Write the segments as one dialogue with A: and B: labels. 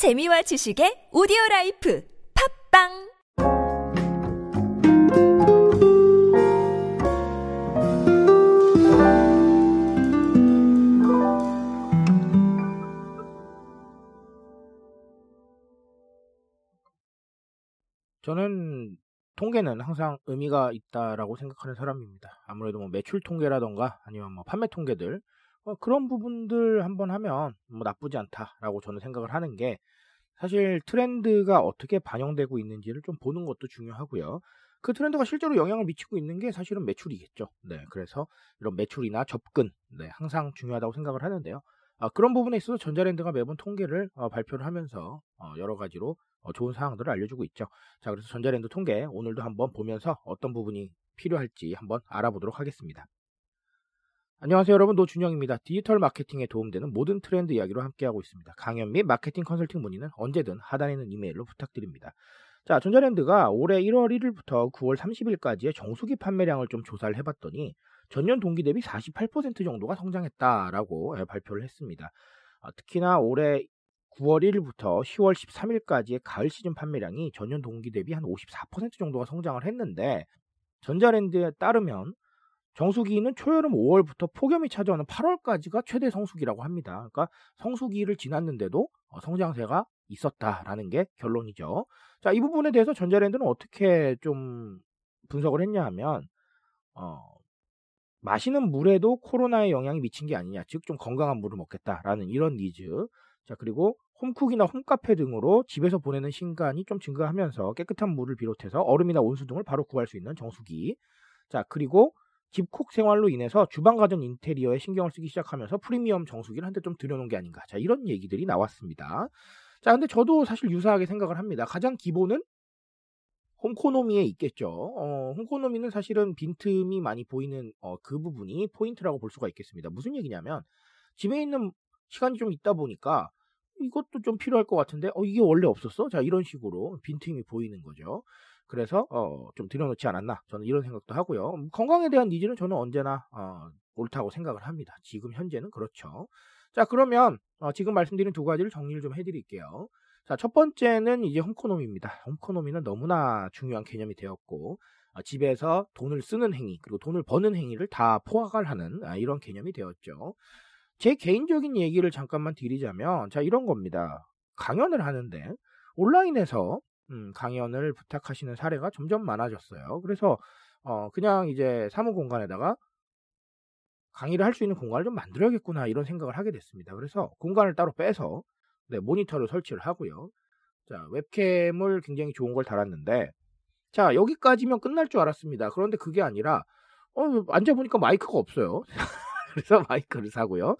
A: 재미와 지식의 오디오 life 팟빵
B: 저는 통계는 항상 의미가 있다라고 생각하는 사람입니다. 아무래도 뭐 매출 통계라던가 아니면 뭐 판매 통계들 어, 그런 부분들 한번 하면 뭐 나쁘지 않다라고 저는 생각을 하는 게 사실 트렌드가 어떻게 반영되고 있는지를 좀 보는 것도 중요하고요. 그 트렌드가 실제로 영향을 미치고 있는 게 사실은 매출이겠죠. 네, 그래서 이런 매출이나 접근, 네, 항상 중요하다고 생각을 하는데요. 아, 그런 부분에 있어서 전자랜드가 매번 통계를 어, 발표를 하면서 어, 여러 가지로 어, 좋은 사항들을 알려주고 있죠. 자, 그래서 전자랜드 통계 오늘도 한번 보면서 어떤 부분이 필요할지 한번 알아보도록 하겠습니다. 안녕하세요 여러분 노준영입니다. 디지털 마케팅에 도움되는 모든 트렌드 이야기로 함께하고 있습니다. 강연 및 마케팅 컨설팅 문의는 언제든 하단에 있는 이메일로 부탁드립니다. 자 전자랜드가 올해 1월 1일부터 9월 30일까지의 정수기 판매량을 좀 조사를 해봤더니 전년 동기 대비 48% 정도가 성장했다라고 예, 발표를 했습니다. 아, 특히나 올해 9월 1일부터 10월 13일까지의 가을 시즌 판매량이 전년 동기 대비 한 54% 정도가 성장을 했는데 전자랜드에 따르면 정수기는 초여름 5월부터 폭염이 찾아오는 8월까지가 최대 성수기라고 합니다. 그러니까 성수기를 지났는데도 어, 성장세가 있었다라는 게 결론이죠. 자, 이 부분에 대해서 전자랜드는 어떻게 좀 분석을 했냐 하면 어, 마시는 물에도 코로나의 영향이 미친 게 아니냐, 즉 좀 건강한 물을 먹겠다라는 이런 니즈. 자, 그리고 홈쿡이나 홈카페 등으로 집에서 보내는 시간이 좀 증가하면서 깨끗한 물을 비롯해서 얼음이나 온수 등을 바로 구할 수 있는 정수기. 자, 그리고 집콕 생활로 인해서 주방 가전 인테리어에 신경을 쓰기 시작하면서 프리미엄 정수기를 한대좀 들여놓은 게 아닌가. 자, 이런 얘기들이 나왔습니다. 자, 근데 저도 사실 유사하게 생각을 합니다. 가장 기본은 홈코노미에 있겠죠. 어, 홈코노미는 사실은 빈틈이 많이 보이는 어, 그 부분이 포인트라고 볼 수가 있겠습니다. 무슨 얘기냐면 집에 있는 시간이 좀 있다 보니까 이것도 좀 필요할 것 같은데 어, 이게 원래 없었어? 자 이런 식으로 빈틈이 보이는 거죠. 그래서 어, 좀 들여놓지 않았나 저는 이런 생각도 하고요. 음, 건강에 대한 니즈는 저는 언제나 어, 옳다고 생각을 합니다. 지금 현재는 그렇죠. 자 그러면 어, 지금 말씀드린 두 가지를 정리를 좀 해드릴게요. 자, 첫 번째는 이제 홈코노미입니다. 홈코노미는 너무나 중요한 개념이 되었고, 아, 집에서 돈을 쓰는 행위, 그리고 돈을 버는 행위를 다 포괄을 하는 아, 이런 개념이 되었죠. 제 개인적인 얘기를 잠깐만 드리자면, 자, 이런 겁니다. 강연을 하는데, 온라인에서 음, 강연을 부탁하시는 사례가 점점 많아졌어요. 그래서, 어, 그냥 이제 사무 공간에다가 강의를 할 수 있는 공간을 좀 만들어야겠구나, 이런 생각을 하게 됐습니다. 그래서 공간을 따로 빼서, 네, 모니터를 설치를 하고요. 자, 웹캠을 굉장히 좋은 걸 달았는데, 자, 여기까지면 끝날 줄 알았습니다. 그런데 그게 아니라, 어, 앉아 보니까 마이크가 없어요. 그래서 마이크를 사고요.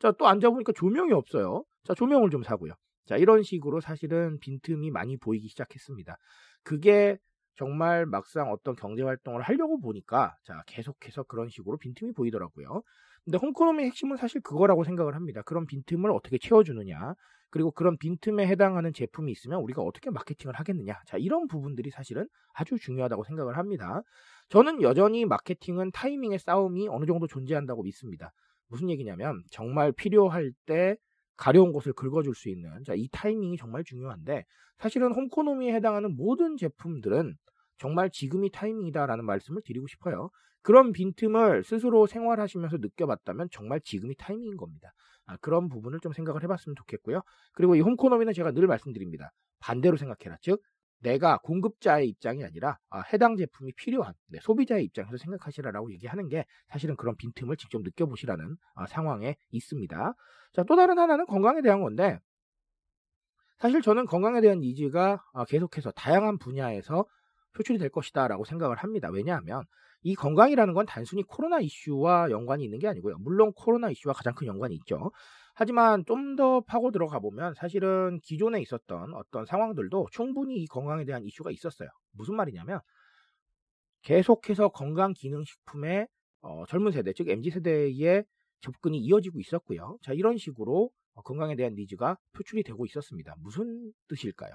B: 자, 또 앉아 보니까 조명이 없어요. 자, 조명을 좀 사고요. 자, 이런 식으로 사실은 빈틈이 많이 보이기 시작했습니다. 그게 정말 막상 어떤 경제 활동을 하려고 보니까, 자, 계속해서 그런 식으로 빈틈이 보이더라고요. 근데 홈코노미의 핵심은 사실 그거라고 생각을 합니다. 그런 빈틈을 어떻게 채워주느냐. 그리고 그런 빈틈에 해당하는 제품이 있으면 우리가 어떻게 마케팅을 하겠느냐. 자, 이런 부분들이 사실은 아주 중요하다고 생각을 합니다. 저는 여전히 마케팅은 타이밍의 싸움이 어느 정도 존재한다고 믿습니다. 무슨 얘기냐면 정말 필요할 때 가려운 곳을 긁어줄 수 있는 자, 이 타이밍이 정말 중요한데 사실은 홈코노미에 해당하는 모든 제품들은 정말 지금이 타이밍이다라는 말씀을 드리고 싶어요. 그런 빈틈을 스스로 생활하시면서 느껴봤다면 정말 지금이 타이밍인 겁니다. 아, 그런 부분을 좀 생각을 해봤으면 좋겠고요. 그리고 이 홈코노미는 제가 늘 말씀드립니다. 반대로 생각해라. 즉, 내가 공급자의 입장이 아니라 아, 해당 제품이 필요한 네, 소비자의 입장에서 생각하시라라고 얘기하는 게 사실은 그런 빈틈을 직접 느껴보시라는 아, 상황에 있습니다. 자, 또 다른 하나는 건강에 대한 건데 사실 저는 건강에 대한 니즈가 아, 계속해서 다양한 분야에서 표출이 될 것이다라고 생각을 합니다. 왜냐하면 이 건강이라는 건 단순히 코로나 이슈와 연관이 있는 게 아니고요. 물론 코로나 이슈와 가장 큰 연관이 있죠. 하지만 좀 더 파고 들어가 보면 사실은 기존에 있었던 어떤 상황들도 충분히 이 건강에 대한 이슈가 있었어요. 무슨 말이냐면 계속해서 건강기능식품의 어, 젊은 세대, 즉 MZ세대의 접근이 이어지고 있었고요. 자, 이런 식으로 어, 건강에 대한 니즈가 표출이 되고 있었습니다. 무슨 뜻일까요?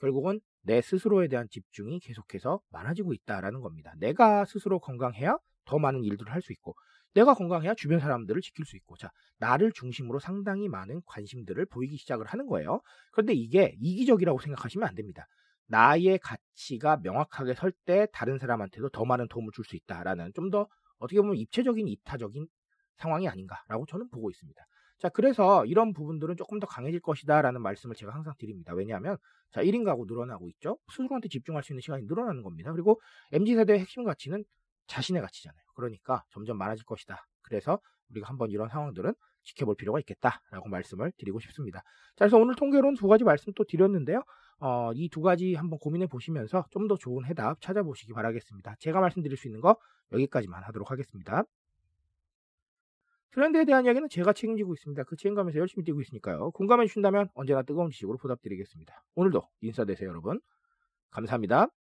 B: 결국은 내 스스로에 대한 집중이 계속해서 많아지고 있다라는 겁니다. 내가 스스로 건강해야 더 많은 일들을 할 수 있고 내가 건강해야 주변 사람들을 지킬 수 있고, 자, 나를 중심으로 상당히 많은 관심들을 보이기 시작을 하는 거예요. 그런데 이게 이기적이라고 생각하시면 안 됩니다. 나의 가치가 명확하게 설 때 다른 사람한테도 더 많은 도움을 줄 수 있다라는 좀 더 어떻게 보면 입체적인 이타적인 상황이 아닌가라고 저는 보고 있습니다. 자, 그래서 이런 부분들은 조금 더 강해질 것이다라는 말씀을 제가 항상 드립니다. 왜냐하면 자, 1인 가구 늘어나고 있죠. 스스로한테 집중할 수 있는 시간이 늘어나는 겁니다. 그리고 MZ 세대의 핵심 가치는 자신의 가치잖아요. 그러니까 점점 많아질 것이다. 그래서 우리가 한번 이런 상황들은 지켜볼 필요가 있겠다라고 말씀을 드리고 싶습니다. 자, 그래서 오늘 통계로는 두 가지 말씀 또 드렸는데요. 어, 이 두 가지 한번 고민해 보시면서 좀 더 좋은 해답 찾아보시기 바라겠습니다. 제가 말씀드릴 수 있는 거 여기까지만 하도록 하겠습니다. 트렌드에 대한 이야기는 제가 책임지고 있습니다. 그 책임감에서 열심히 뛰고 있으니까요. 공감해 주신다면 언제나 뜨거운 지식으로 보답드리겠습니다. 오늘도 인사 되세요, 여러분. 감사합니다.